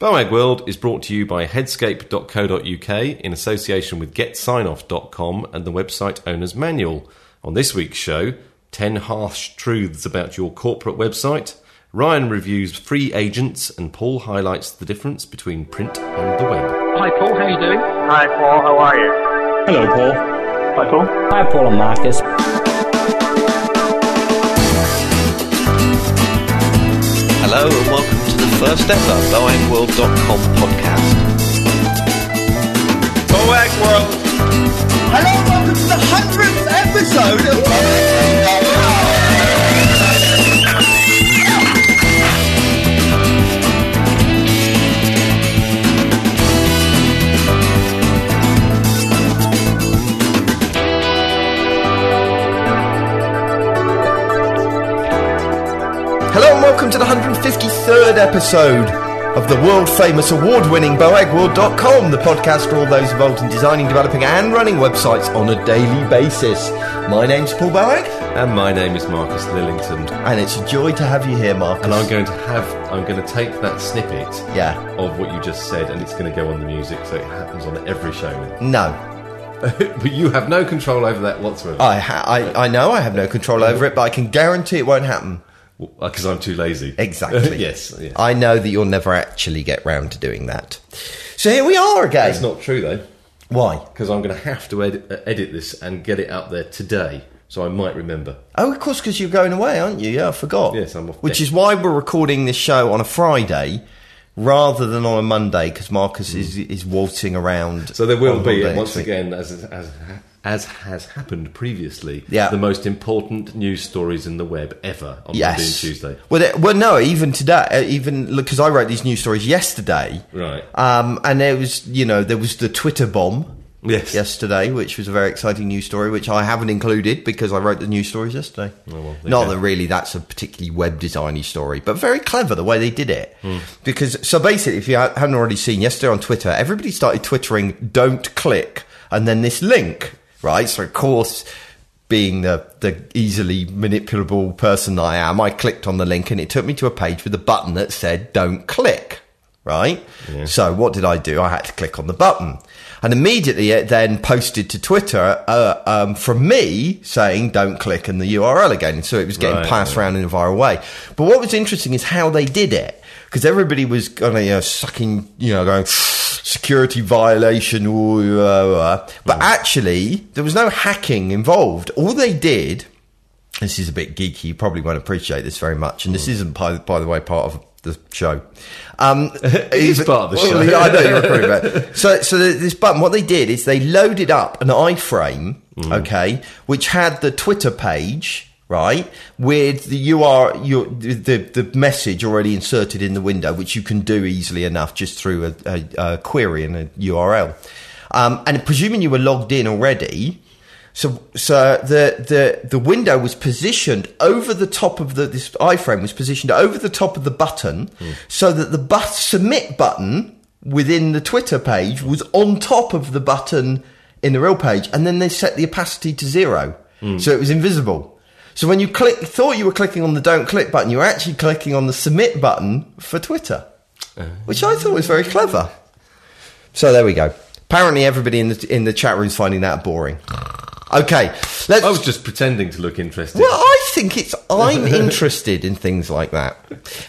Boag World is brought to you by headscape.co.uk in association with getsignoff.com and the website owner's manual. On this week's show, 10 harsh truths about your corporate website. Ryan reviews FreeAgents and Paul highlights the difference between print and the web. Hi Paul, how you doing? Hi Paul, how are you? Hello, Paul. Hi Paul. Hi, Paul and Marcus. First ever BoagWorld.com podcast. Boag World. Hello, welcome to the hundredth episode of welcome to the 153rd episode of the world famous award winning BoagWorld.com, the podcast for all those involved in designing, developing, and running websites on a daily basis. My name's Paul Boag, And my name is Marcus Lillington. and it's a joy to have you here, Marcus. And I'm going to have I'm going to take that snippet Yeah. of what you just said and it's going to go on the music so it happens on every show now. No, but you have no control over that whatsoever. I, ha- I I know I have no control over it, but I can guarantee it won't happen. Because I'm too lazy. Exactly. yes. yes. I know that you'll never actually get round to doing that. So here we are again. That's not true though. Why? because I'm going to have to edit, uh, edit this and get it up there today, so I might remember. Oh, of course, because you're going away, aren't you? Yeah, I forgot. Yes, I'm off Which deck. is why we're recording this show on a Friday rather than on a Monday, because Marcus is is waltzing around. So there will be once again, as as as has happened previously, Yeah. the most important news stories in the web ever on Monday and Yes. Tuesday. Well, well, no, even today, uh, even because I wrote these news stories yesterday, Right. Um, and there was, you know, there was the Twitter bomb Yes. yesterday, which was a very exciting news story, which I haven't included because I wrote the news stories yesterday. Oh, well, Not that really that's a particularly web designy story, but very clever the way they did it. Hmm. Because so basically, if you haven't already seen yesterday on Twitter, everybody started twittering "Don't click" and then this link, right? So of course. Being the, the easily manipulable person I am, I clicked on the link and it took me to a page with a button that said "Don't click." Right. So what did I do? I had to click on the button, and immediately it then posted to Twitter uh, um, from me saying "Don't click" and the URL again. So it was getting Right, passed right. around in a viral way. But what was interesting is how they did it because everybody was kind of you know, sucking, you know, going security violation, ooh, uh, uh. but actually there was no hacking involved. All they did this is a bit geeky. You probably won't appreciate this very much, and this Hmm. isn't, by, by the way, part of the show. Um, it is part of the show. yeah, I know you're approving it. So, so this button, what they did is they loaded up an iframe, Hmm. okay, which had the Twitter page, right, with the UR, your, the the message already inserted in the window, which you can do easily enough just through a, a, a query and a URL. Um, and presuming you were logged in already, so, so the, the, the window was positioned over the top of the, this iframe was positioned over the top of the button so that the but, submit button within the Twitter page was on top of the button in the real page. And then they set the opacity to zero. So it was invisible. So when you click, thought you were clicking on the don't click button, you were actually clicking on the submit button for Twitter, which I thought was very clever. So there we go. Apparently everybody in the, in the chat room is finding that boring. Okay, let's. I was just pretending to look interested. Well, think it's. I'm interested in things like that.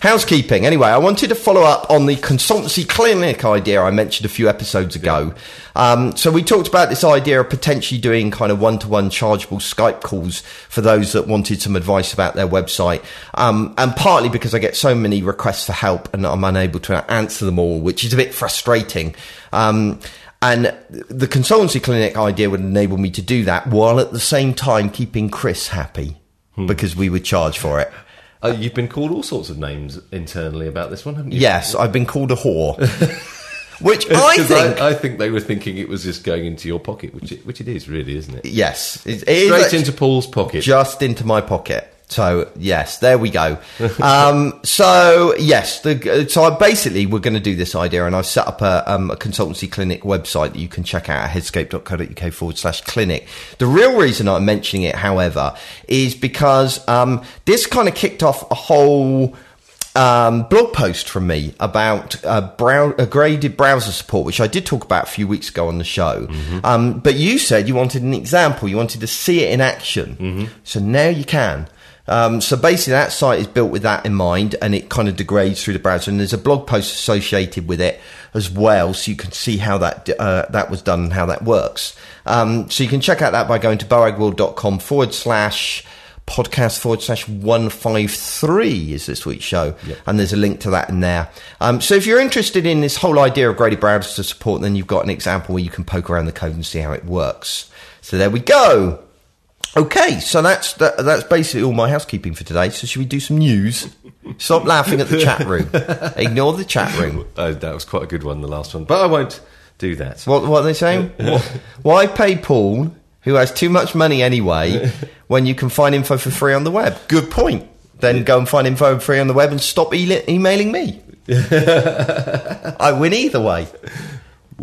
Housekeeping. Anyway, I wanted to follow up on the consultancy clinic idea I mentioned a few episodes ago. Um, so we talked about this idea of potentially doing kind of one-to-one chargeable Skype calls for those that wanted some advice about their website. Um, and partly because I get so many requests for help and I'm unable to answer them all, which is a bit frustrating. Um, and the consultancy clinic idea would enable me to do that while at the same time keeping Chris happy because we would charge for it. Uh, you've been called all sorts of names internally about this one, haven't you? Yes, I've been called a whore. Which I think, I, think they were thinking it was just going into your pocket, which it, which it is, really, isn't it? yes, it, it Straight into Paul's pocket. just into my pocket. So yes, there we go. um, so yes, the, so I basically we're going to do this idea, and I've set up a, um, a consultancy clinic website that you can check out at headscape.co.uk forward slash clinic. The real reason I'm mentioning it, however, is because um, this kind of kicked off a whole um, blog post from me about uh, brow- uh, graded browser support, which I did talk about a few weeks ago on the show. Um, but you said you wanted an example, you wanted to see it in action. So now you can. Um, so basically, that site is built with that in mind, and it kind of degrades through the browser. And there's a blog post associated with it as well, so you can see how that uh, that was done and how that works. Um, so you can check out that by going to boagworld.com forward slash podcast forward slash 153 is this week's show. And there's a link to that in there. Um, so if you're interested in this whole idea of graded browser support, then you've got an example where you can poke around the code and see how it works. So there we go. Okay, so that's that, that's basically all my housekeeping for today. So should we do some news? Stop laughing at the chat room. Ignore the chat room. Oh, that was quite a good one, the last one. But I won't do that. What what are they saying? Wh- Why pay Paul, who has too much money anyway, when you can find info for free on the web? Good point. Then go and find info for free on the web and stop e- emailing me. I win either way.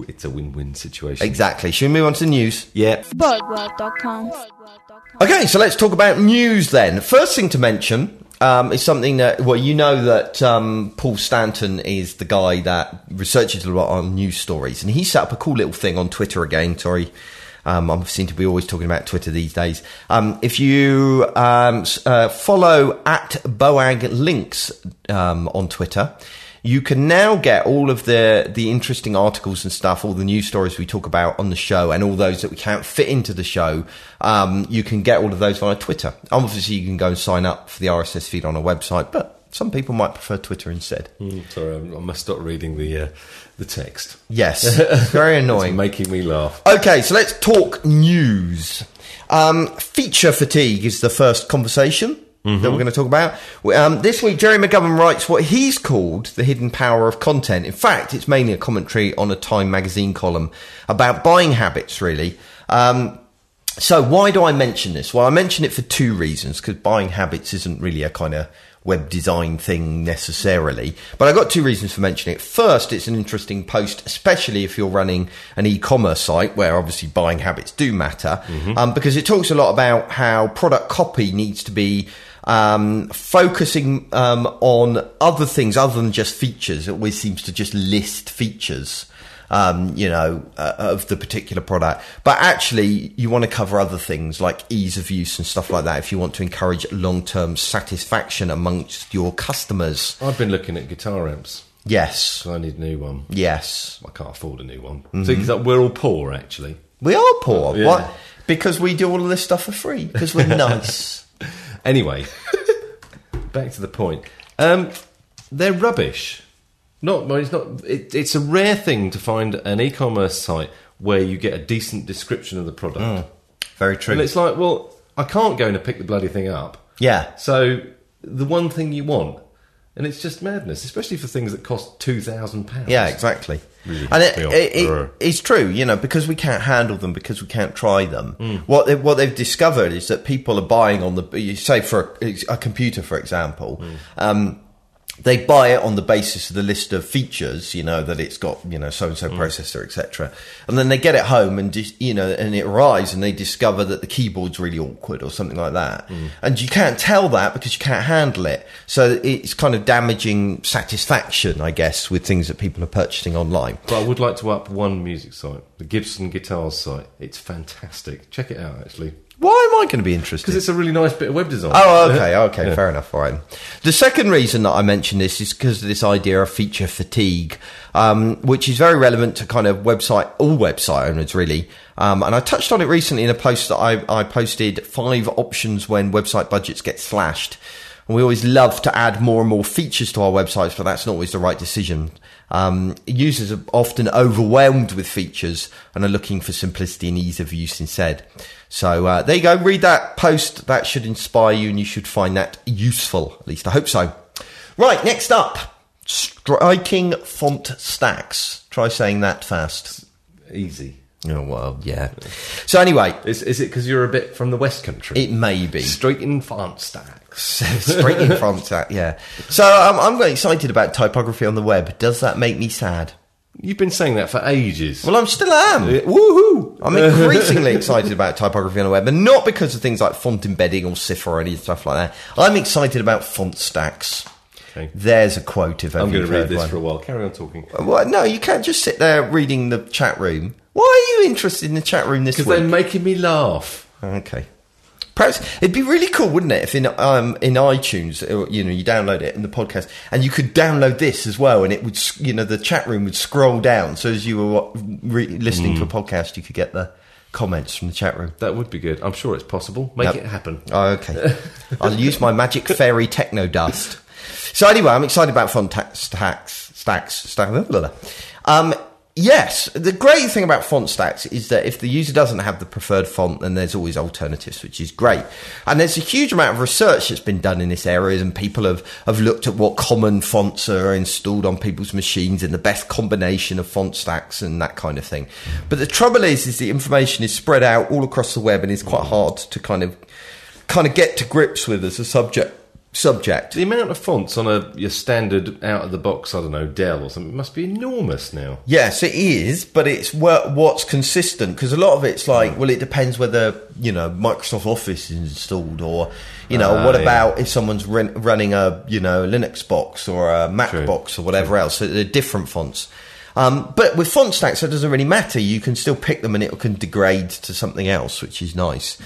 It's a win-win situation. Exactly. Should we move on to the news? Yeah. BoagWorld.com. Okay, so let's talk about news then. First thing to mention um, is something that, well, you know that um, Paul Stanton is the guy that researches a lot on news stories, and he set up a cool little thing on Twitter again. Sorry. Um, I seem to be always talking about Twitter these days. Um, if you um, uh, follow at Boag Links um, on Twitter, you can now get all of the the interesting articles and stuff, all the news stories we talk about on the show, and all those that we can't fit into the show. Um, you can get all of those via Twitter. Obviously, you can go and sign up for the RSS feed on our website, but some people might prefer Twitter instead. Mm, sorry, I must stop reading the uh, the text. Yes, very It's annoying. making me laugh. Okay, so let's talk news. Um, feature fatigue is the first conversation that we're going to talk about. Um, this week, Gerry McGovern writes what he's called the hidden power of content. In fact, it's mainly a commentary on a Time magazine column about buying habits, really. Um, so why do I mention this? Well, I mention it for two reasons because buying habits isn't really a kind of web design thing necessarily. But I've got two reasons for mentioning it. First, it's an interesting post, especially if you're running an e-commerce site where obviously buying habits do matter, um, because it talks a lot about how product copy needs to be um, focusing um, on other things other than just features. It always seems to just list features um, you know, uh, of the particular product. But actually, you want to cover other things like ease of use and stuff like that if you want to encourage long term satisfaction amongst your customers. I've been looking at guitar amps. Yes. I need a new one. Yes. I can't afford a new one. So 'cause we're all poor, actually. We are poor. Yeah. What? Because we do all of this stuff for free. Because we're nice. Anyway, back to the point. Um, they're rubbish. Not, well, it's not. It, it's a rare thing to find an e-commerce site where you get a decent description of the product, Very true. and it's like, well, I can't go in and pick the bloody thing up. yeah. So the one thing you want, and it's just madness, especially for things that cost two thousand pounds. Yeah, exactly. Really and it, it, it- it's true, you know, because we can't handle them, because we can't try them. Hmm. What they, what they've discovered is that people are buying on the, say for a, a computer, for example, Hmm. um, they buy it on the basis of the list of features, you know, that it's got, you know, so and so processor, etc. And then they get it home and just, you know, and it arrives and they discover that the keyboard's really awkward or something like that. Hmm. And you can't tell that because you can't handle it. So it's kind of damaging satisfaction, I guess, with things that people are purchasing online. But I would like to up one music site, the Gibson Guitars site. It's fantastic. Check it out, actually, Why am I going to be interested? because it's a really nice bit of web design. Oh, okay, okay, fair enough. All right. The second reason that I mention this is because of this idea of feature fatigue, um, which is very relevant to kind of website, all website owners really. Um, and I touched on it recently in a post that I, I posted five options when website budgets get slashed. And we always love to add more and more features to our websites, but that's not always the right decision. Um, users are often overwhelmed with features and are looking for simplicity and ease of use instead. So uh, there you go. Read that post. That should inspire you, and you should find that useful. At least I hope so. Right, next up, striking font stacks. Try saying that fast. Easy. Oh well, yeah. So anyway, Is, is it because you're a bit from the West Country? it may be. Straight in font stacks. Straight in front of yeah. So um, I'm very excited about typography on the web. Does that make me sad? You've been saying that for ages. Well, I'm still am. Woohoo! I'm increasingly excited about typography on the web, and not because of things like font embedding or sIFR or any stuff like that. I'm excited about font stacks. Okay. There's a quote if I'm going to read this one. for a while. Carry on talking. Uh, well, no, you can't just sit there reading the chat room. Why are you interested in the chat room this week? Because they're making me laugh. Okay. Perhaps it'd be really cool, wouldn't it, if in um, in iTunes, uh, you know, you download it in the podcast, and you could download this as well, and it would, you know, the chat room would scroll down, so as you were re- listening to a Hmm. podcast, you could get the comments from the chat room. That would be good. I'm sure it's possible. Make Yep. it happen. Oh, okay. I'll use my magic fairy techno dust. So anyway, I'm excited about font ta- stacks. Stacks. Stack, blah, blah, blah. Um, yes, the great thing about font stacks is that if the user doesn't have the preferred font, then there's always alternatives, which is great. And there's a huge amount of research that's been done in this area, and people have, have looked at what common fonts are installed on people's machines and the best combination of font stacks and that kind of thing. But the trouble is, is the information is spread out all across the web, and it's quite hard to kind of kind of get to grips with as a subject. Subject. The amount of fonts on a your standard out of the box, I don't know, Dell or something, must be enormous now. Yes, it is, but it's what's consistent because a lot of it's like, well, it depends whether you know Microsoft Office is installed, or you know, Ah, what yeah. about if someone's running a you know Linux box or a Mac True. box or whatever else. So they're different fonts. Um, but with font stacks, it doesn't really matter. You can still pick them, and it can degrade to something else, which is nice.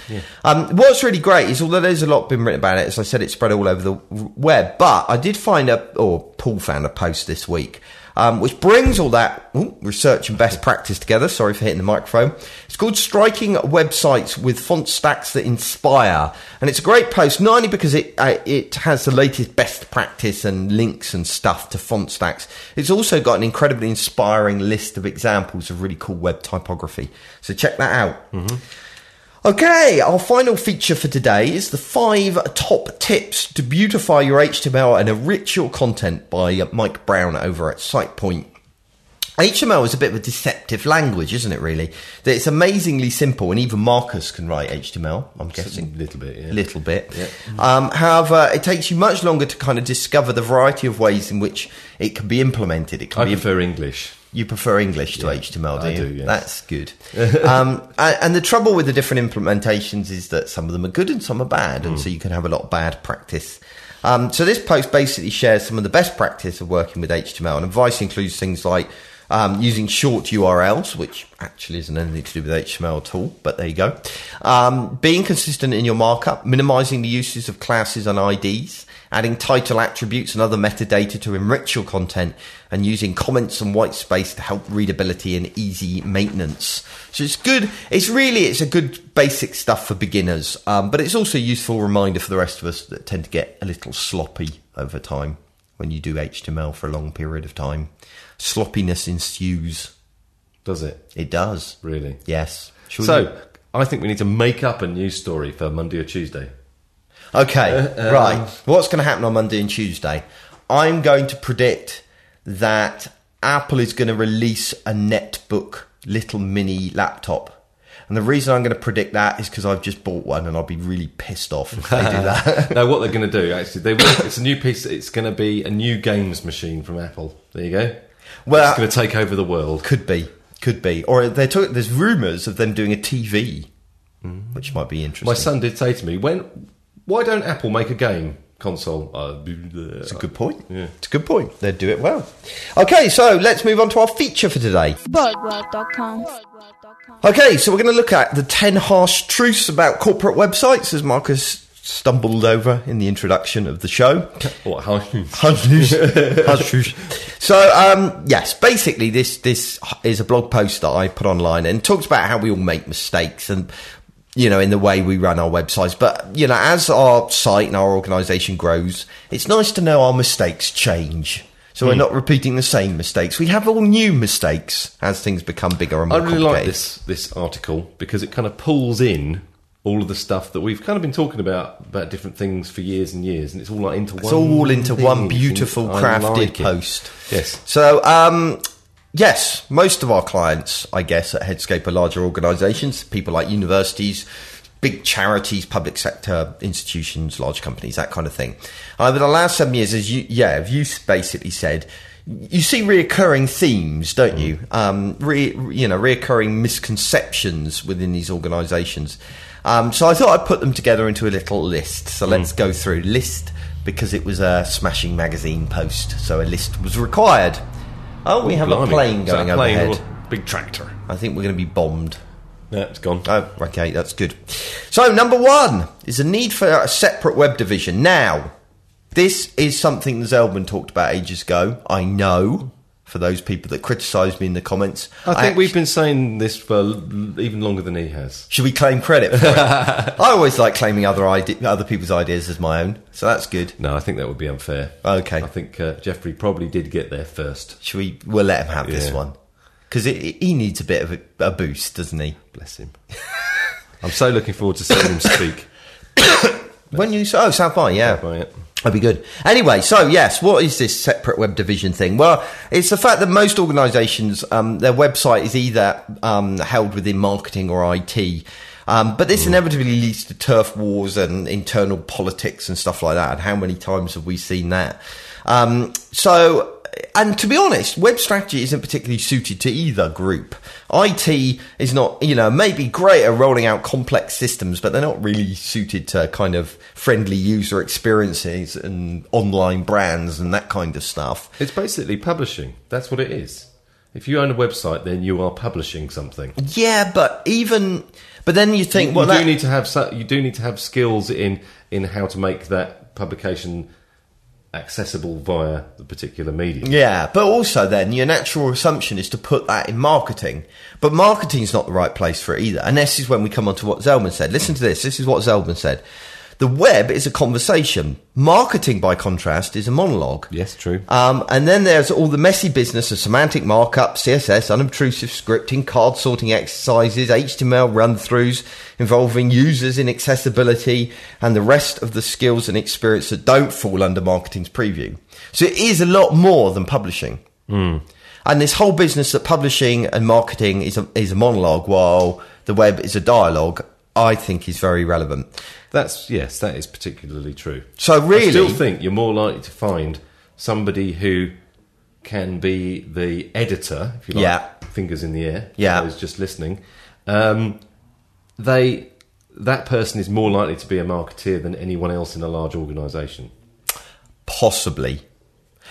Um, what's really great is, although there's a lot been written about it, as I said, it's spread all over the web. But I did find a, or Paul found a post this week um, which brings all that ooh, research and best practice together. Sorry for hitting the microphone. It's called Striking Websites with Font Stacks That Inspire. And it's a great post, not only because it, uh, it has the latest best practice and links and stuff to font stacks, it's also got an incredibly inspiring list of examples of really cool web typography. So check that out. Okay, our final feature for today is the five top tips to beautify your HTML and enrich your content by uh, Mike Brown over at SitePoint. HTML is a bit of a deceptive language, isn't it, really? That it's amazingly simple, and even Marcus can write HTML, I'm guessing. A little bit, yeah. A little bit. Um, however, it takes you much longer to kind of discover the variety of ways in which it can be implemented. It can I be prefer English. You prefer English to HTML, do I you? do, yes. That's good. um, and, and the trouble with the different implementations is that some of them are good and some are bad, and so you can have a lot of bad practice. Um, so this post basically shares some of the best practice of working with HTML, and advice includes things like um, using short URLs, which actually isn't anything to do with HTML at all, but there you go. Um, being consistent in your markup, minimizing the uses of classes and IDs, adding title attributes and other metadata to enrich your content, and using comments and white space to help readability and easy maintenance. So it's good. It's really it's a good basic stuff for beginners, um, but it's also a useful reminder for the rest of us that tend to get a little sloppy over time when you do HTML for a long period of time. Sloppiness ensues. Does it? It does. Really? Yes. Shall we- So, I think we need to make up a news story for Monday or Tuesday. Okay, Uh, right. What's going to happen on Monday and Tuesday? I'm going to predict that Apple is going to release a netbook little mini laptop. And the reason I'm going to predict that is because I've just bought one and I'll be really pissed off if they do that. no, what they're going to do, actually, they will, it's a new piece. It's going to be a new games machine from Apple. There you go. Well- it's going to take over the world. could be, could be. Or they're talk- there's rumours of them doing a TV, which might be interesting. My son did say to me, "When? Why don't Apple make a game console?" Uh, It's a good point. Yeah. It's a good point. They'd do it well. Okay, so let's move on to our feature for today. BoagWorld.com. Okay, so we're going to look at the 10 harsh truths about corporate websites as Marcus stumbled over in the introduction of the show. What? How? Harsh truths. Harsh truths. So, um, yes, basically this, this is a blog post that I put online and talks about how we all make mistakes and, you know, in the way we run our websites. But, you know, as our site and our organization grows, it's nice to know our mistakes change. So we're not repeating the same mistakes. We have all new mistakes as things become bigger and more I really complicated. like this this article because it kind of pulls in all of the stuff that we've kind of been talking about about different things for years and years, and it's all like into It's one. It's all into thing. one beautiful crafted like post. Yes. So, um, yes, most of our clients, I guess, at Headscape are larger organisations, people like universities, big charities, public sector institutions, large companies, that kind of thing. Over the last seven years, as you, yeah, have you basically said, you see reoccurring themes, don't you? Um, re, you know, reoccurring misconceptions within these organisations. Um, so I thought I'd put them together into a little list. So let's go through list because it was a smashing magazine post, so a list was required. Oh, we have a Blimey. plane going a plane overhead. or a big tractor. I think we're going to be bombed. No, it's gone. Oh, okay, that's good. So, number one is a need for a separate web division. Now, this is something that Zeldman talked about ages ago. I know for those people that criticised me in the comments. I think we've been saying this for even longer than he has. Should we claim credit for it? I always like claiming other ide- other people's ideas as my own, so that's good. No, I think that would be unfair. Okay. I think uh, Jeffrey probably did get there first. Should we? We'll let him have this one because he needs a bit of a, a boost, doesn't he? Bless him. I'm so looking forward to seeing him speak. When you oh South by yeah. By it. That'd be good. Anyway, so yes, what is this separate web division thing? Well, it's the fact that most organisations, um, their website is either um, held within marketing or IT. Um, but this inevitably leads to turf wars and internal politics and stuff like that. And how many times have we seen that? Um, so, and to be honest, web strategy isn't particularly suited to either group. IT is not, you know, maybe great at rolling out complex systems, but they're not really suited to kind of friendly user experiences and online brands and that kind of stuff. It's basically publishing. That's what it is. If you own a website, then you are publishing something. Yeah, but even, but then you think, you well, do that, need to have you do need to have skills in in how to make that publication accessible via the particular medium. Yeah, but also then your natural assumption is to put that in marketing. But marketing is not the right place for it either. And this is when we come on to what Zeldman said. Listen to this. This is what Zeldman said. The web is a conversation. Marketing, by contrast, is a monologue. Yes, true. Um, and then there's all the messy business of semantic markup, CSS, unobtrusive scripting, card sorting exercises, HTML run throughs involving users in accessibility, and the rest of the skills and experience that don't fall under marketing's preview. So it is a lot more than publishing. And this whole business that publishing and marketing is a, is a monologue while the web is a dialogue, I think is very relevant. That's yes, that is particularly true. So really, I still think you're more likely to find somebody who can be the editor, if you like, Yeah. fingers in the air. Yeah. who's just listening. Um, they that person is more likely to be a marketeer than anyone else in a large organisation. Possibly.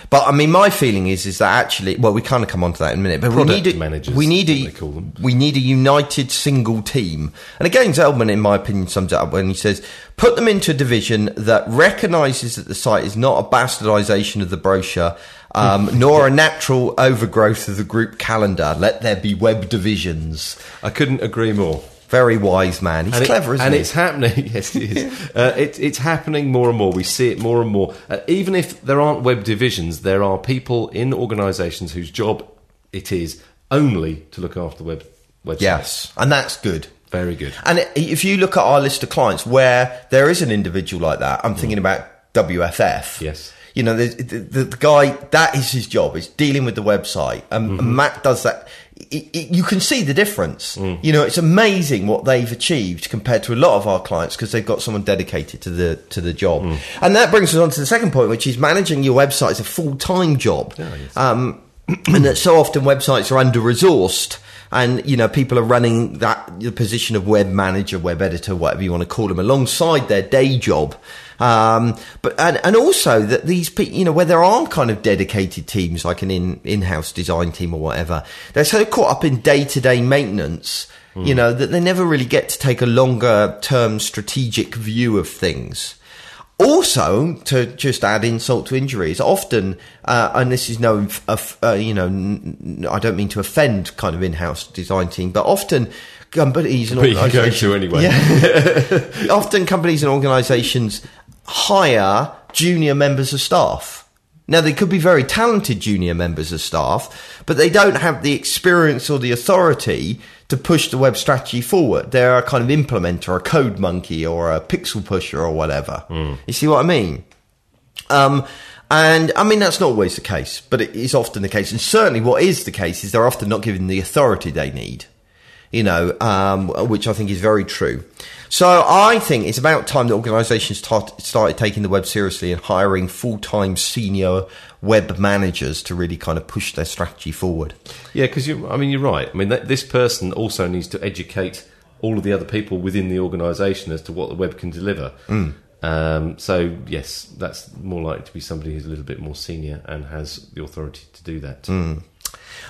But I mean, my feeling is is that actually, well, we kind of come on to that in a minute. But we need a, managers, we need a they call them. we need a united single team. And again, Zeldman, in my opinion, sums it up when he says, "Put them into a division that recognises that the site is not a bastardisation of the brochure." Um, nor a natural overgrowth of the group calendar. Let there be web divisions. I couldn't agree more. Very wise man. He's and clever, isn't and he? And it's happening. Yes, it is. uh, it, it's happening more and more. We see it more and more. Uh, even if there aren't web divisions, there are people in organisations whose job it is only to look after the web websites. yes, and that's good. very good. And if you look at our list of clients where there is an individual like that, I'm thinking about WFF. Yes. You know, the, the, the guy, that is his job, is dealing with the website. Um, And Matt does that. It, it, you can see the difference. You know, it's amazing what they've achieved compared to a lot of our clients because they've got someone dedicated to the to the job. And that brings us on to the second point, which is managing your website is a full time job. Um, and that so often websites are under resourced and you know people are running that the position of web manager web editor whatever you want to call them alongside their day job um, but and, and also that these people you know where there aren't kind of dedicated teams like an in in-house design team or whatever they're so caught up in day-to-day maintenance you know that they never really get to take a longer term strategic view of things. Also, to just add insult to injury, is often, uh, and this is no, uh, you know, I don't mean to offend kind of in-house design team, but often companies and But you're going organisations, to anyway. yeah, often companies and organisations hire junior members of staff. Now, they could be very talented junior members of staff, but they don't have the experience or the authority to push the web strategy forward. They're a kind of implementer, a code monkey, or a pixel pusher, or whatever. You see what I mean? Um, and I mean, that's not always the case, but it is often the case. And certainly what is the case is they're often not given the authority they need, you know, um, which I think is very true. So I think it's about time that organisations start, started taking the web seriously and hiring full-time senior web managers to really kind of push their strategy forward. Yeah, because you. I mean, you're right. I mean, that, this person also needs to educate all of the other people within the organisation as to what the web can deliver. Um, so yes, that's more likely to be somebody who's a little bit more senior and has the authority to do that.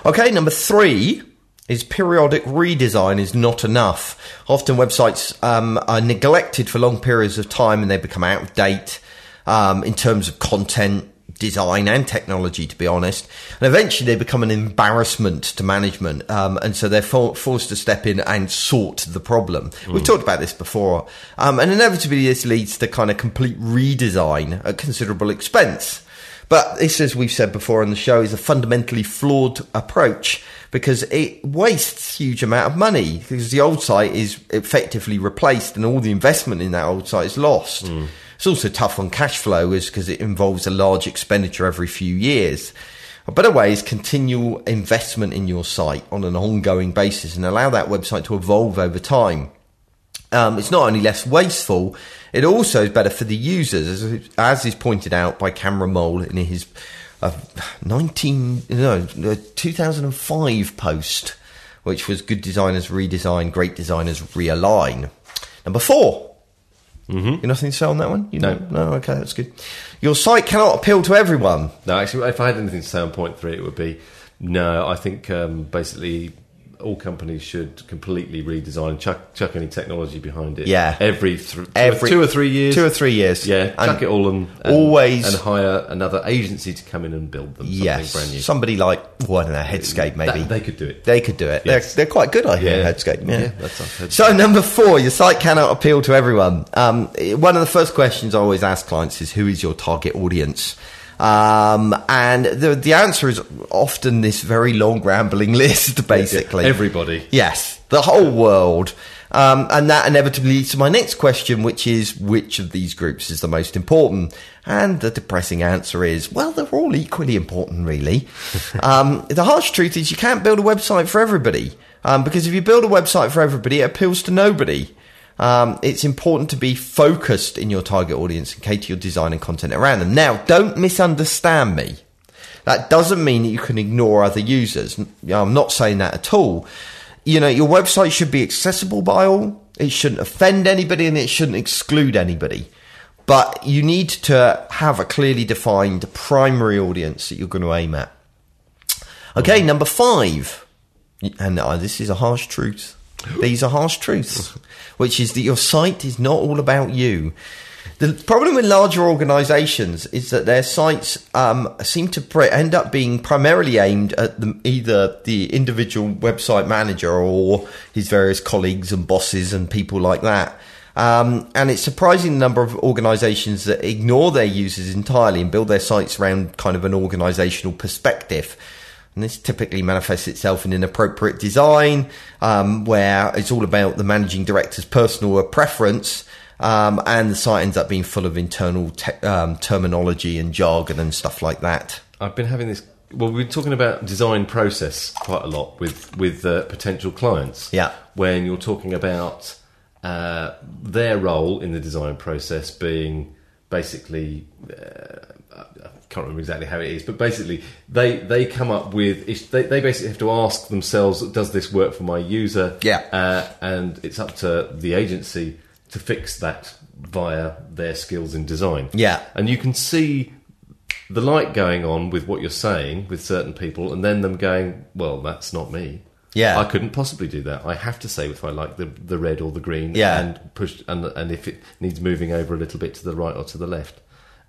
Okay, number three is periodic redesign is not enough. Often websites um, are neglected for long periods of time and they become out of date um, in terms of content, design, and technology, to be honest. And eventually they become an embarrassment to management. Um, and so they're for- forced to step in and sort the problem. We've talked about this before. Um, and inevitably this leads to kind of complete redesign at considerable expense. But this, as we've said before on the show, is a fundamentally flawed approach because it wastes huge amount of money because the old site is effectively replaced and all the investment in that old site is lost. Hmm. It's also tough on cash flow is because it involves a large expenditure every few years. A better way is continual investment in your site on an ongoing basis and allow that website to evolve over time um, it's not only less wasteful, it also is better for the users, as, as is pointed out by Cameron Moll in his uh, 19, no, uh, 2005 post, which was Good Designers Redesign, Great Designers Realign. Number 4 Mm-hmm. You nothing to say on that one? You No. know- No, okay, that's good. Your site cannot appeal to everyone. No, actually, if I had anything to say on point three, it would be no. I think um, basically all companies should completely redesign, chuck, chuck any technology behind it. Yeah. every, th- Every- two or three years. Two or three years. Yeah, And chuck it all and, and always- and hire another agency to come in and build them something Yes. brand new. Somebody like, well, I don't know, Headscape maybe. That- they could do it. They could do it. Yes. They're, they're quite good, I hear, Yeah. Headscape. Yeah. Yeah, that's Headscape. So, number four, your site cannot appeal to everyone. Um, one of the first questions I always ask clients is who is your target audience? Um, and the, the answer is often this very long, rambling list, basically. Everybody. Yes, the whole world. Um, and that inevitably leads to my next question, which is which of these groups is the most important? And the depressing answer is, well, they're all equally important, really. um, the harsh truth is you can't build a website for everybody. Um, because if you build a website for everybody, it appeals to nobody. Um, it's important to be focused in your target audience and cater your design and content around them. Now, don't misunderstand me. That doesn't mean that you can ignore other users. I'm not saying that at all. You know, your website should be accessible by all. It shouldn't offend anybody and it shouldn't exclude anybody. But you need to have a clearly defined primary audience that you're going to aim at. Okay, number five. And uh, this is a harsh truth. These are harsh truths, which is that your site is not all about you. The problem with larger organisations is that their sites um, seem to pre- end up being primarily aimed at the, either the individual website manager or his various colleagues and bosses and people like that. Um, and it's surprising the number of organisations that ignore their users entirely and build their sites around kind of an organisational perspective. And this typically manifests itself in inappropriate design, um, where it's all about the managing director's personal preference, um, and the site ends up being full of internal te- um, terminology and jargon and stuff like that. I've been having this. Well, we've been talking about design process quite a lot with with uh, potential clients. Yeah. When you're talking about uh, their role in the design process being basically, uh, can't remember exactly how it is, but basically they they come up with they they basically have to ask themselves, does this work for my user? Yeah. Uh, and it's up to the agency to fix that via their skills in design. Yeah. And you can see the light going on with what you're saying with certain people, and then them going, "Well, that's not me. Yeah. I couldn't possibly do that. I have to say if I like the the red or the green, Yeah. and push and and if it needs moving over a little bit to the right or to the left."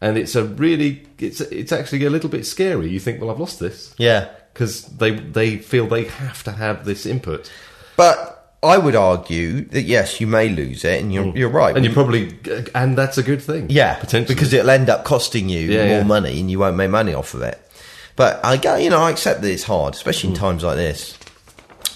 And it's a really, it's it's actually a little bit scary. You think, "Well, I've lost this," Yeah. because they they feel they have to have this input, But I would argue that yes, you may lose it, and you're, you're right. and you probably, and that's a good thing. Yeah, potentially because it'll end up costing you Yeah, more yeah. money, and you won't make money off of it. But I go, you know, I accept that it's hard, especially Mm. in times like this.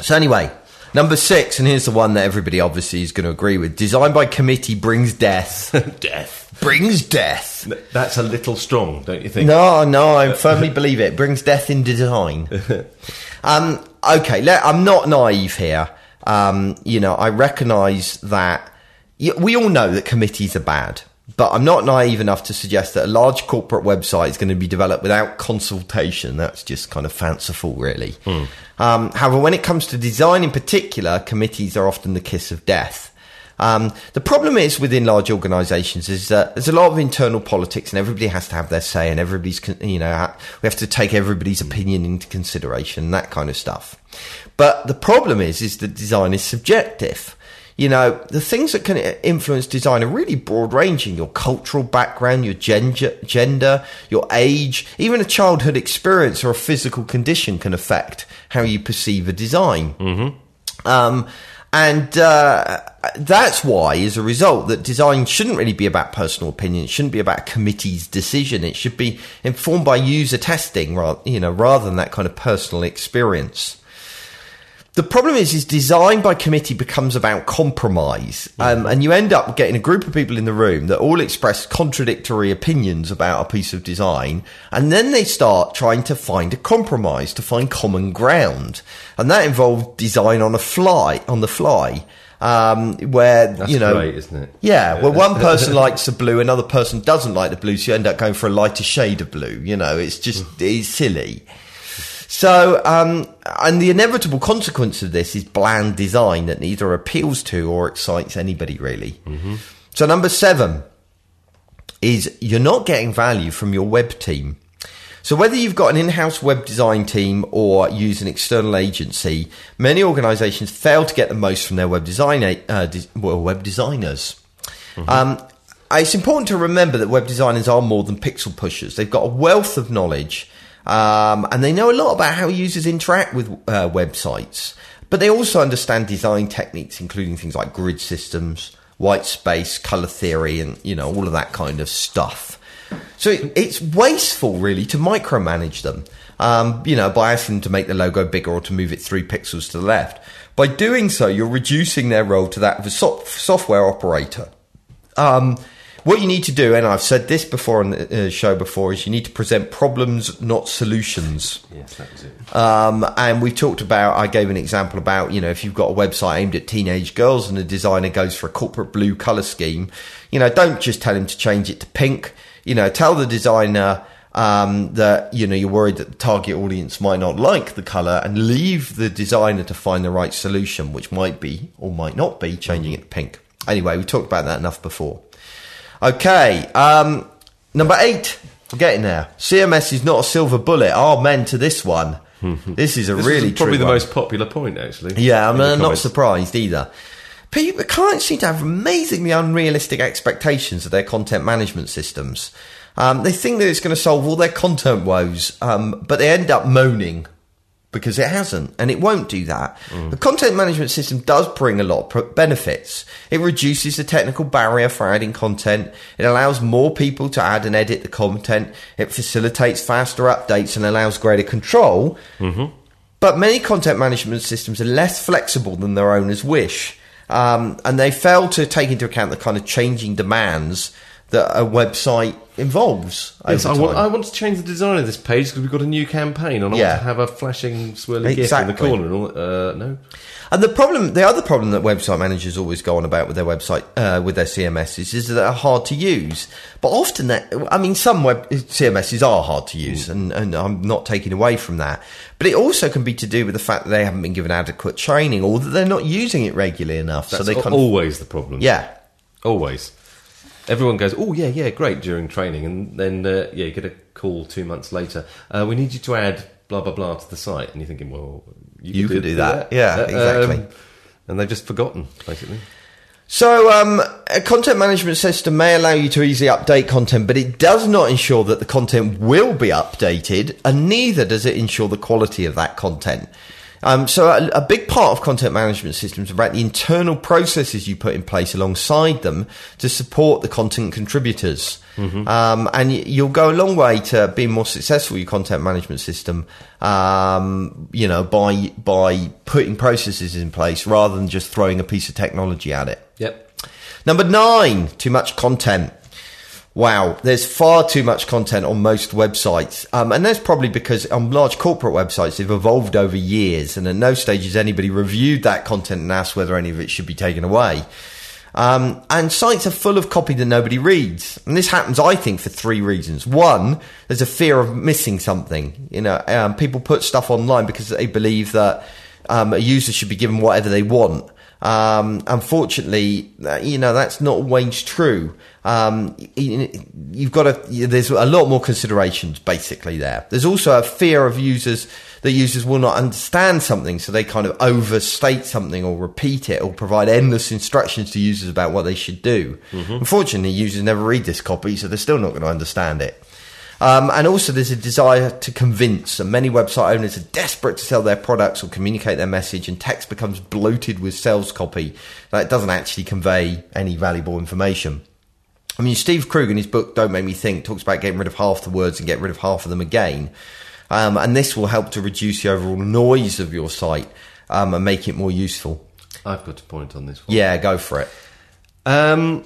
So anyway, number six, and here's the one that everybody obviously is going to agree with: design by committee brings death. death. brings death. That's a little strong, don't you think? No, no, I firmly believe it. Brings death in design. um, okay, let, I'm not naive here. Um, you know, I recognise that y- we all know that committees are bad, but I'm not naive enough to suggest that a large corporate website is going to be developed without consultation. That's just kind of fanciful, really. Um, however, when it comes to design in particular, committees are often the kiss of death. Um, the problem is within large organisations is that there's a lot of internal politics, and everybody has to have their say, and everybody's you know we have to take everybody's opinion into consideration, that kind of stuff. But the problem is, is that design is subjective. You know, the things that can influence design are really broad ranging. Your cultural background, your gender, gender, your age, even a childhood experience or a physical condition can affect how you perceive a design. Mm-hmm. Um, and uh, that's why, as a result, that design shouldn't really be about personal opinion. It shouldn't be about a committee's decision. It should be informed by user testing, you know, rather than that kind of personal experience. The problem is, is design by committee becomes about compromise, um, and you end up getting a group of people in the room that all express contradictory opinions about a piece of design, and then they start trying to find a compromise to find common ground, and that involves design on a fly on the fly. Um, where That's you know, great, isn't it? Yeah, well, one person likes the blue, another person doesn't like the blue, so you end up going for a lighter shade of blue. You know, it's just it's silly. So, um, and the inevitable consequence of this is bland design that neither appeals to or excites anybody really. So, number seven is you're not getting value from your web team. So, whether you've got an in house web design team or use an external agency, many organizations fail to get the most from their web design, uh, des- well, web designers. Um, it's important to remember that web designers are more than pixel pushers. They've got a wealth of knowledge, um, and they know a lot about how users interact with uh, websites. But they also understand design techniques, including things like grid systems, white space, color theory, and you know all of that kind of stuff. So it, it's wasteful, really, to micromanage them. Um, you know, by asking them to make the logo bigger or to move it three pixels to the left. By doing so, you're reducing their role to that of a so- software operator. Um, what you need to do, and I've said this before on the uh, show before, is you need to present problems, not solutions. Yes, that was it. Um, and we talked about, I gave an example about, you know, if you've got a website aimed at teenage girls and the designer goes for a corporate blue color scheme, you know, don't just tell him to change it to pink. You know, tell the designer, um, that, you know, you're worried that the target audience might not like the color and leave the designer to find the right solution, which might be or might not be changing it to pink. Anyway, we talked about that enough before. Okay, um, number eight. We're getting there. CMS is not a silver bullet. Amen to this one. this is a This really is probably the one. most popular point, actually. Yeah, I'm uh, not surprised either. People, clients seem to have amazingly unrealistic expectations of their content management systems. Um, they think that it's going to solve all their content woes, um, but they end up moaning because it hasn't, and it won't do that. The content management system does bring a lot of benefits. It reduces the technical barrier for adding content. It allows more people to add and edit the content. It facilitates faster updates and allows greater control. But many content management systems are less flexible than their owners wish. Um, and they fail to take into account the kind of changing demands that a website involves Yes, I want, to change the design of this page because we've got a new campaign and I Yeah. want to have a flashing swirly gif in the corner. And all, uh, no, And the problem, the other problem that website managers always go on about with their website, uh, with their CMSs, is that they're hard to use. But often, that I mean, some web CMSs are hard to use, and, and I'm not taking away from that. But it also can be to do with the fact that they haven't been given adequate training, or that they're not using it regularly enough. that's so they al- kind of, always the problem. yeah, always. Everyone goes, oh yeah, yeah, great during training, and then uh, yeah, you get a call two months later. Uh, we need you to add blah blah blah to the site, and you're thinking, well, You could could do that. Yeah, exactly. and they've just forgotten, basically. So, um, a content management system may allow you to easily update content, but it does not ensure that the content will be updated, and neither does it ensure the quality of that content. Um, so, a, a big part of content management systems about the internal processes you put in place alongside them to support the content contributors. Um, and you'll go a long way to being more successful with your content management system, um, you know, by by putting processes in place rather than just throwing a piece of technology at it. Yep. Number nine, too much content. Wow, there's far too much content on most websites. Um, and that's probably because on large corporate websites, they've evolved over years. And at no stage has anybody reviewed that content and asked whether any of it should be taken away. Um, and sites are full of copy that nobody reads. And this happens, I think, for three reasons. One, there's a fear of missing something. You know, um, people put stuff online because they believe that um, a user should be given whatever they want. Um, unfortunately, uh, you know that's not always true. Um, y- y- you've got to. There's a lot more considerations basically there. There's also a fear of users that users will not understand something, so they kind of overstate something or repeat it or provide endless instructions to users about what they should do. Unfortunately, users never read this copy, so they're still not going to understand it. Um, and also, there's a desire to convince, and many website owners are desperate to sell their products or communicate their message, and text becomes bloated with sales copy that doesn't actually convey any valuable information. I mean, Steve Krug in his book "Don't Make Me Think" talks about getting rid of half the words and get rid of half of them again, um, and this will help to reduce the overall noise of your site um, and make it more useful. I've got a point on this one. Yeah, go for it. Um,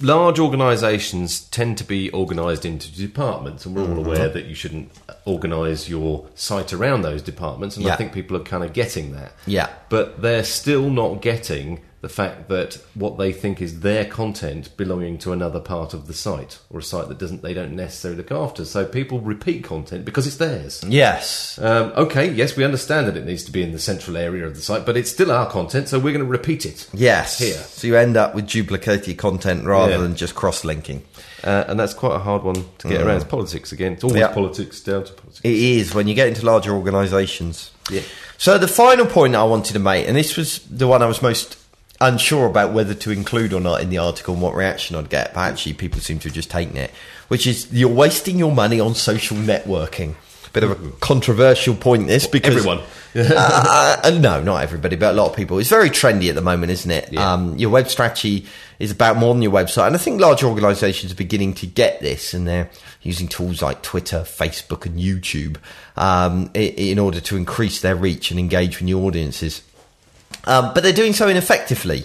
large organisations tend to be organised into departments, and we're all mm-hmm. aware that you shouldn't organise your site around those departments, and Yeah. I think people are kind of getting that. Yeah. But they're still not getting the fact that what they think is their content belonging to another part of the site or a site that doesn't they don't necessarily look after. So people repeat content because it's theirs. Yes. Um, okay, yes, we understand that it needs to be in the central area of the site, but it's still our content, so we're going to repeat it. Yes. Here. So you end up with duplicated content rather Yeah. than just cross linking. Uh, and that's quite a hard one to get around. It's politics again. It's always Yeah. politics, down to politics. It is when you get into larger organisations. Yeah. So the final point I wanted to make, and this was the one I was most unsure about whether to include or not in the article and what reaction I'd get, but actually people seem to have just taken it, which is you're wasting your money on social networking. Bit of a controversial point, this because Everyone. uh, uh, no, not everybody, but a lot of people. It's very trendy at the moment, isn't it? Yeah. Um, your web strategy is about more than your website, and I think large organisations are beginning to get this, and they're using tools like Twitter, Facebook, and YouTube um, in order to increase their reach and engage with new audiences. Um, but they're doing so ineffectively.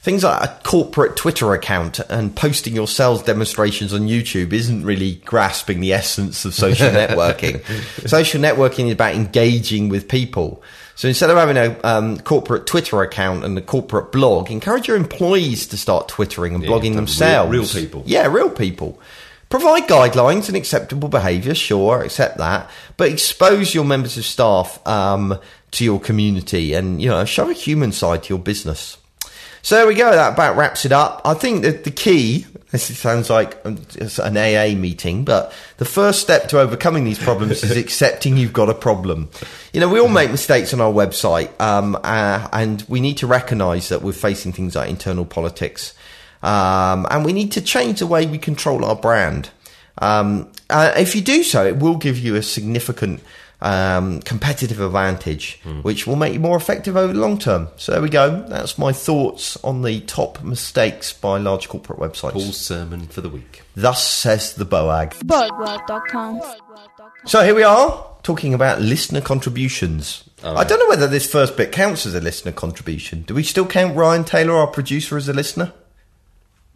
Things like a corporate Twitter account and posting your sales demonstrations on YouTube isn't really grasping the essence of social networking. social networking is about engaging with people. So instead of having a um, corporate Twitter account and a corporate blog, encourage your employees to start twittering and Yeah, blogging real- themselves. real people. Yeah, real people. Provide guidelines and acceptable behaviour, sure, accept that, but expose your members of staff um, to your community and you know show a human side to your business. So there we go. That about wraps it up. I think that the key. This sounds like um, an AA meeting, but the first step to overcoming these problems is accepting you've got a problem. You know, we all make mistakes on our website, um, uh, and we need to recognise that we're facing things like internal politics, um, and we need to change the way we control our brand. Um, uh, if you do so, it will give you a significant um, competitive advantage, which will make you more effective over the long term. So there we go. That's my thoughts on the top mistakes by large corporate websites. Paul's sermon for the week. Thus says the BOAG. BoagWorld.com. So here we are talking about listener contributions. I don't know whether this first bit counts as a listener contribution. Do we still count Ryan Taylor, our producer, as a listener?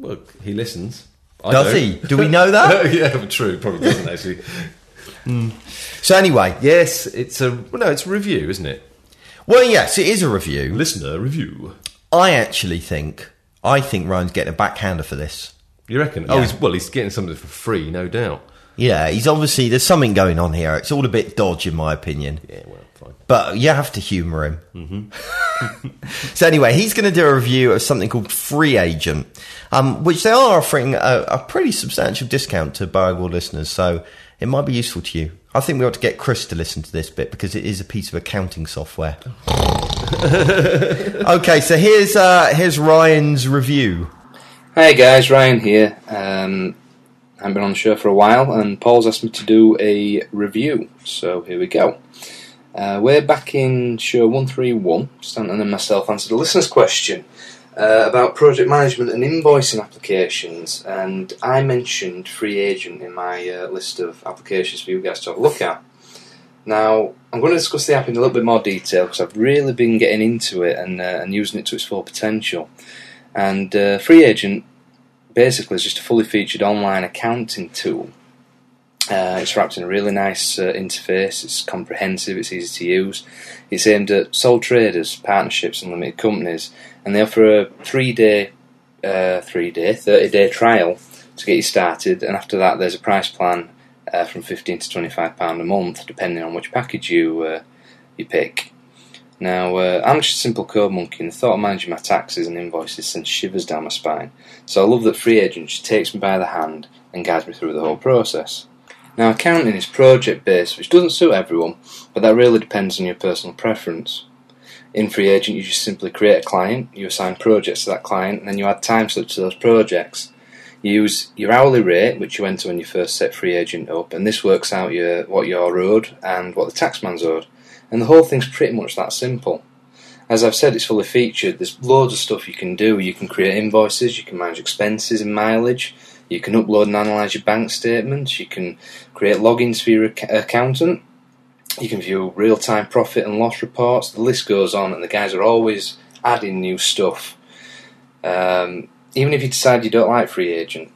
Well, he listens. I Does don't. he? Do we know that? yeah, true. Probably doesn't actually. So anyway, Yes, it's a well, no, it's a review, isn't it? well, yes, it is a review. Listener review. I actually think I think Ryan's getting a backhander for this. You reckon? Oh, he's, well, he's getting something for free, no doubt. Yeah, he's obviously there's something going on here. It's all a bit dodgy, in my opinion. Yeah, well, fine. But you have to humour him. Mm-hmm. so anyway, he's going to do a review of something called FreeAgent, um, which they are offering a, a pretty substantial discount to BoagWorld listeners. So it might be useful to you. I think we ought to get Chris to listen to this bit because it is a piece of accounting software. okay, so here's uh, here's Ryan's review. Hey guys, Ryan here. Um, I've been on the show for a while, and Paul's asked me to do a review. So here we go. Uh, we're back in show 131. Stanton and myself answered a listener's question uh, about project management and invoicing applications, and I mentioned FreeAgent in my uh, list of applications for you guys to have a look at. Now, I'm going to discuss the app in a little bit more detail because I've really been getting into it and, uh, and using it to its full potential. And uh, FreeAgent basically is just a fully featured online accounting tool. Uh, it's wrapped in a really nice uh, interface. It's comprehensive. It's easy to use. It's aimed at sole traders, partnerships, and limited companies, and they offer a three-day, uh, three-day, thirty-day trial to get you started. And after that, there's a price plan uh, from fifteen to twenty-five pound a month, depending on which package you uh, you pick. Now, uh, I'm just a simple code monkey, and the thought of managing my taxes and invoices sends shivers down my spine. So I love that FreeAgent just takes me by the hand and guides me through the whole process. Now, accounting is project based, which doesn't suit everyone, but that really depends on your personal preference. In FreeAgent, you just simply create a client, you assign projects to that client, and then you add time slips to those projects. You use your hourly rate, which you enter when you first set FreeAgent up, and this works out your what you're owed and what the taxman's owed. And the whole thing's pretty much that simple. As I've said, it's fully featured. There's loads of stuff you can do. You can create invoices, you can manage expenses and mileage, you can upload and analyse your bank statements, you can create logins for your ac- accountant, you can view real time profit and loss reports. The list goes on, and the guys are always adding new stuff. Um, even if you decide you don't like FreeAgent,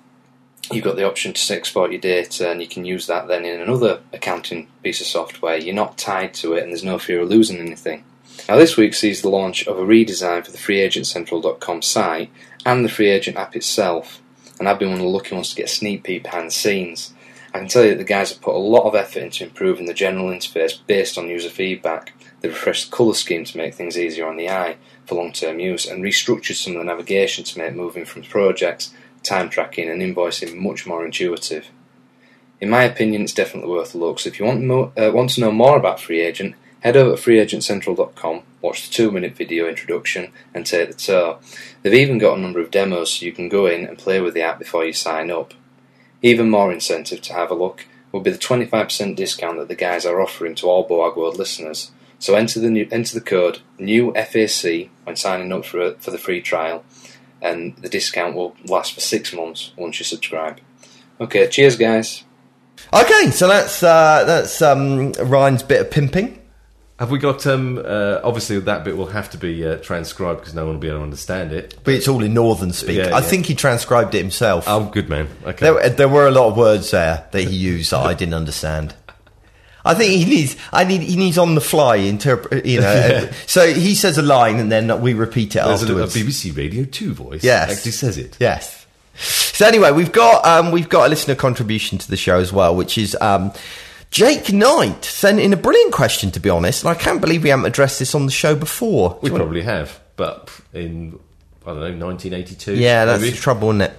you've got the option to export your data and you can use that then in another accounting piece of software. You're not tied to it and there's no fear of losing anything. Now, this week sees the launch of a redesign for the freeagentcentral.com site and the FreeAgent app itself, and I've been one of the lucky ones to get a sneak peek behind the scenes. I can tell you that the guys have put a lot of effort into improving the general interface based on user feedback. They've refreshed the colour scheme to make things easier on the eye for long term use and restructured some of the navigation to make moving from projects, time tracking, and invoicing much more intuitive. In my opinion, it's definitely worth a look. So if you want, mo- uh, want to know more about FreeAgent, head over to freeagentcentral.com, watch the two minute video introduction, and take the tour. They've even got a number of demos so you can go in and play with the app before you sign up. Even more incentive to have a look will be the 25% discount that the guys are offering to all Boag World listeners. So enter the new, enter the code NEWFAC when signing up for for the free trial, and the discount will last for six months once you subscribe. Okay, cheers, guys. Okay, so that's uh, that's um, Ryan's bit of pimping. Have we got? Um, uh, obviously, that bit will have to be uh, transcribed because no one will be able to understand it. But it's all in northern speak. Yeah, I yeah. think he transcribed it himself. Oh, good man. Okay. There, there were a lot of words there that he used that I didn't understand. I think he needs. I need. He needs on the fly interpret. You know. Yeah. So he says a line and then we repeat it There's a, a. BBC Radio Two voice. Yes. actually says it. Yes. So anyway, we've got um, we've got a listener contribution to the show as well, which is um, Jake Knight sent in a brilliant question. To be honest, and I can't believe we haven't addressed this on the show before. We Do you wanna- probably have, but in I don't know, 1982. Yeah, that's maybe? the trouble, isn't it?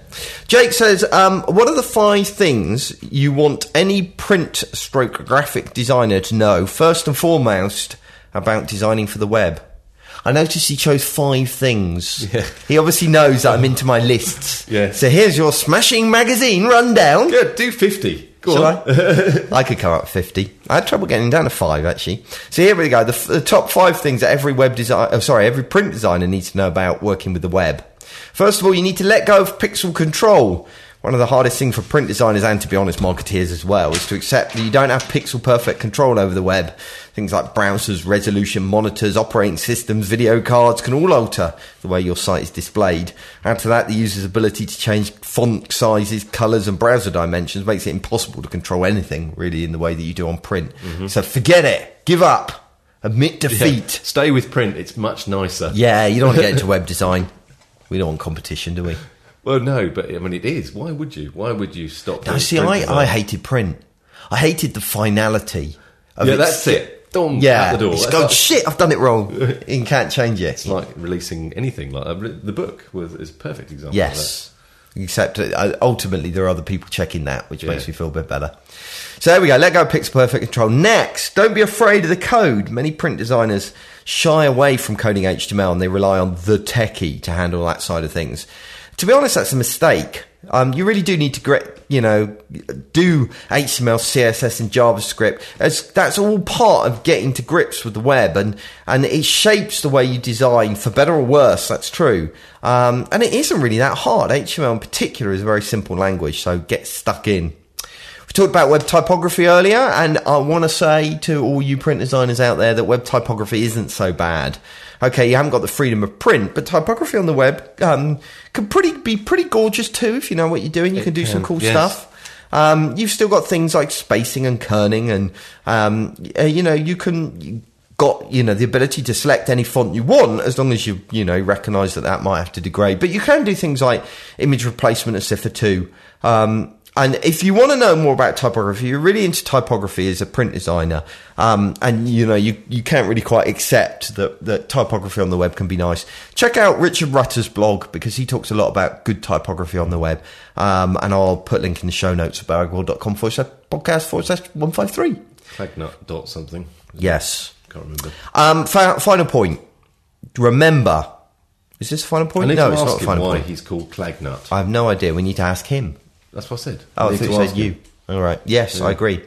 Jake says, um, "What are the five things you want any print stroke graphic designer to know first and foremost about designing for the web?" I noticed he chose five things. Yeah. He obviously knows that I'm into my lists. Yeah. So here's your smashing magazine rundown. Good. Do 50. Go Shall on. I? I could come up with 50. I had trouble getting down to five, actually. So here we go. The, f- the top five things that every web design, oh, sorry, every print designer needs to know about working with the web. First of all, you need to let go of pixel control. One of the hardest things for print designers and, to be honest, marketeers as well, is to accept that you don't have pixel perfect control over the web. Things like browsers, resolution monitors, operating systems, video cards can all alter the way your site is displayed. Add to that the user's ability to change font sizes, colours, and browser dimensions makes it impossible to control anything really in the way that you do on print. Mm-hmm. So forget it. Give up. Admit defeat. Stay with print. It's much nicer. Yeah, you don't want to get into web design. We don't want competition, do we? Well, no, but I mean, it is. Why would you? Why would you stop? No, see, I, design? I hated print. I hated the finality. Of Yeah, that's it. Dom, Yeah, out the door. it's gone, like- shit, I've done it wrong. You can't change it. It's like releasing anything. Like uh, the book was is a perfect example. Yes. Except uh, ultimately, there are other people checking that, which Yeah. makes me feel a bit better. So there we go. Let go of pixel perfect control. Next, don't be afraid of the code. Many print designers shy away from coding HTML and they rely on the techie to handle that side of things. To be honest, that's a mistake. Um, you really do need to, you know, do HTML, CSS, and JavaScript. As that's all part of getting to grips with the web, and and it shapes the way you design for better or worse. That's true, um, and it isn't really that hard. HTML in particular is a very simple language, so get stuck in. We talked about web typography earlier, and I want to say to all you print designers out there that web typography isn't so bad. Okay, you haven't got the freedom of print, but typography on the web um, can pretty be pretty gorgeous too if you know what you're doing. You It can do some cool yes. stuff. Um, you've still got things like spacing and kerning, and um, uh, you know you can got you know the ability to select any font you want as long as you you know recognise that that might have to degrade. But you can do things like image replacement and sIFR two. Um, and if you want to know more about typography, you're really into typography as a print designer, um, and you know you, you can't really quite accept that, that typography on the web can be nice. Check out Richard Rutter's blog because he talks a lot about good typography on the web. Um, and I'll put a link in the show notes at boagworld.com forward slash podcast forward slash 153. Clagnut dot something. Yes. Can't remember. Um, fi- final point. Remember, is this a final point? No, it's not final why point. he's called Clagnut. I have no idea. We need to ask him. That's what I said. Oh, I need thought you said you. him. All right. Yes, I agree.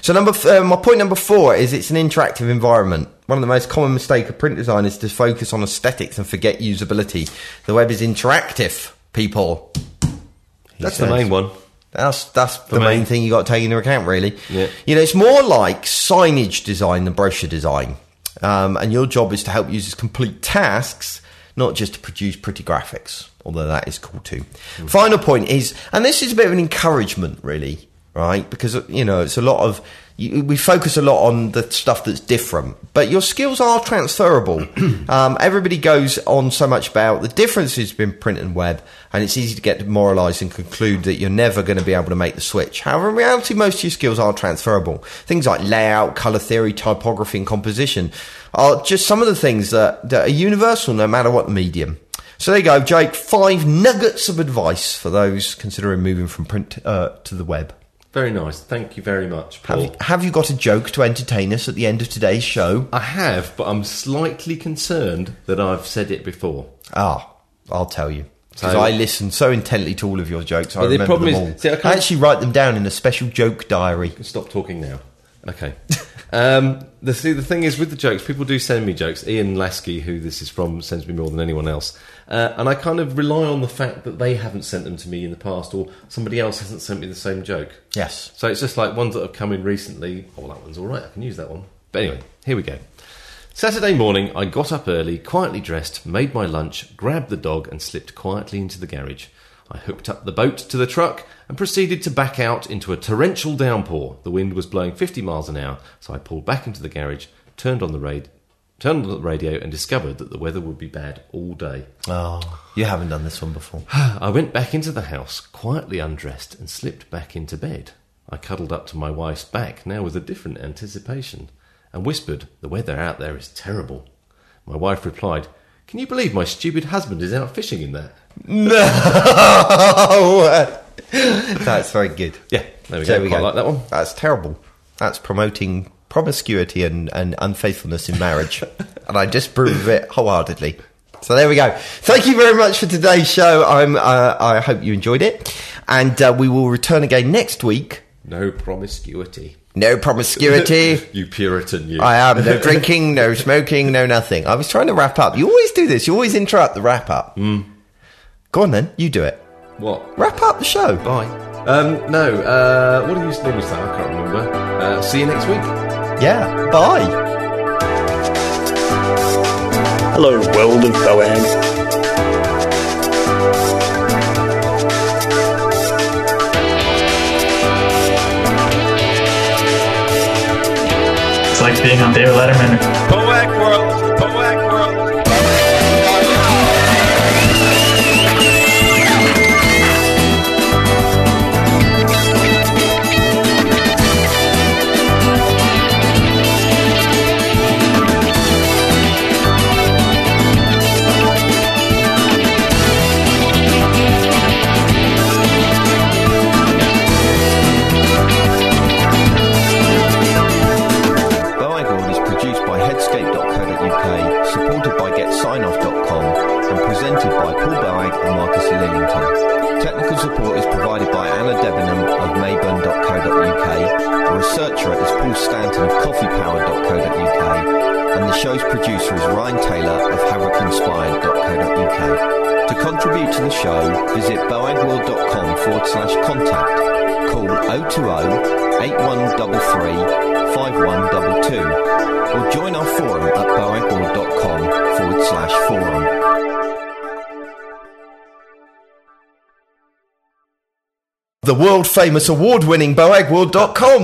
So number f- uh, my point number four is it's an interactive environment. One of the most common mistake of print design is to focus on aesthetics and forget usability. The web is interactive, people. he That's the main one. That's that's the main- main thing you got to take into account, really. Yeah. You know, it's more like signage design than brochure design, um, and your job is to help users complete tasks, not just to produce pretty graphics. Although that is cool too. Final point is, and this is a bit of an encouragement, really, right? Because you know, it's a lot of you, we focus a lot on the stuff that's different, but your skills are transferable. um, everybody goes on so much about the differences between print and web, and it's easy to get demoralised and conclude that you're never going to be able to make the switch. However, in reality, most of your skills are transferable. Things like layout, colour theory, typography, and composition are just some of the things that, that are universal no matter what the medium. So there you go, Jake. Five nuggets of advice for those considering moving from print uh, to the web. Very nice. Thank you very much, Have Paul. you, have you got a joke to entertain us at the end of today's show? I have, but I'm slightly concerned that I've said it before. Ah, I'll tell you. Because So- I listen so intently to all of your jokes, I the remember problem them is- all. see, I I, actually write them down in a special joke diary. Stop talking now. Okay. um, the see, the thing is with the jokes, people do send me jokes. Ian Lasky, who this is from, sends me more than anyone else, uh, and I kind of rely on the fact that they haven't sent them to me in the past, or somebody else hasn't sent me the same joke. Yes. So it's just like ones that have come in recently. Oh, well, that one's all right. I can use that one. But anyway, here we go. Saturday morning, I got up early, quietly dressed, made my lunch, grabbed the dog, and slipped quietly into the garage. I hooked up the boat to the truck and proceeded to back out into a torrential downpour. The wind was blowing 50 miles an hour, so I pulled back into the garage, turned on the radio, turned on the radio, and discovered that the weather would be bad all day. Oh, you haven't done this one before. I went back into the house, quietly undressed, and slipped back into bed. I cuddled up to my wife's back, now with a different anticipation, and whispered, The weather out there is terrible. My wife replied, Can you believe my stupid husband is out fishing in that? no! That's very good. Yeah, there we There go. we Quite go. like that one. That's terrible. That's promoting promiscuity and, and unfaithfulness in marriage. and I disprove it wholeheartedly. So there we go. Thank you very much for today's show. I'm, uh, I hope you enjoyed it. And uh, we will return again next week. No promiscuity. No promiscuity. you Puritan, you. I am. No drinking, no smoking, no nothing. I was trying to wrap up. You always do this. You always interrupt the wrap up. Go on then. You do it. What? Wrap up the show. Bye. Um, no, uh, what do you normally say? I can't remember. Uh, see you next week. Yeah. Bye. Hello, world of Boag. It's like being on David Letterman. Show, visit boagworld.com forward slash contact. Call 020 8133 5122 or join our forum at boagworld.com forward slash forum. The world famous award winning boagworld.com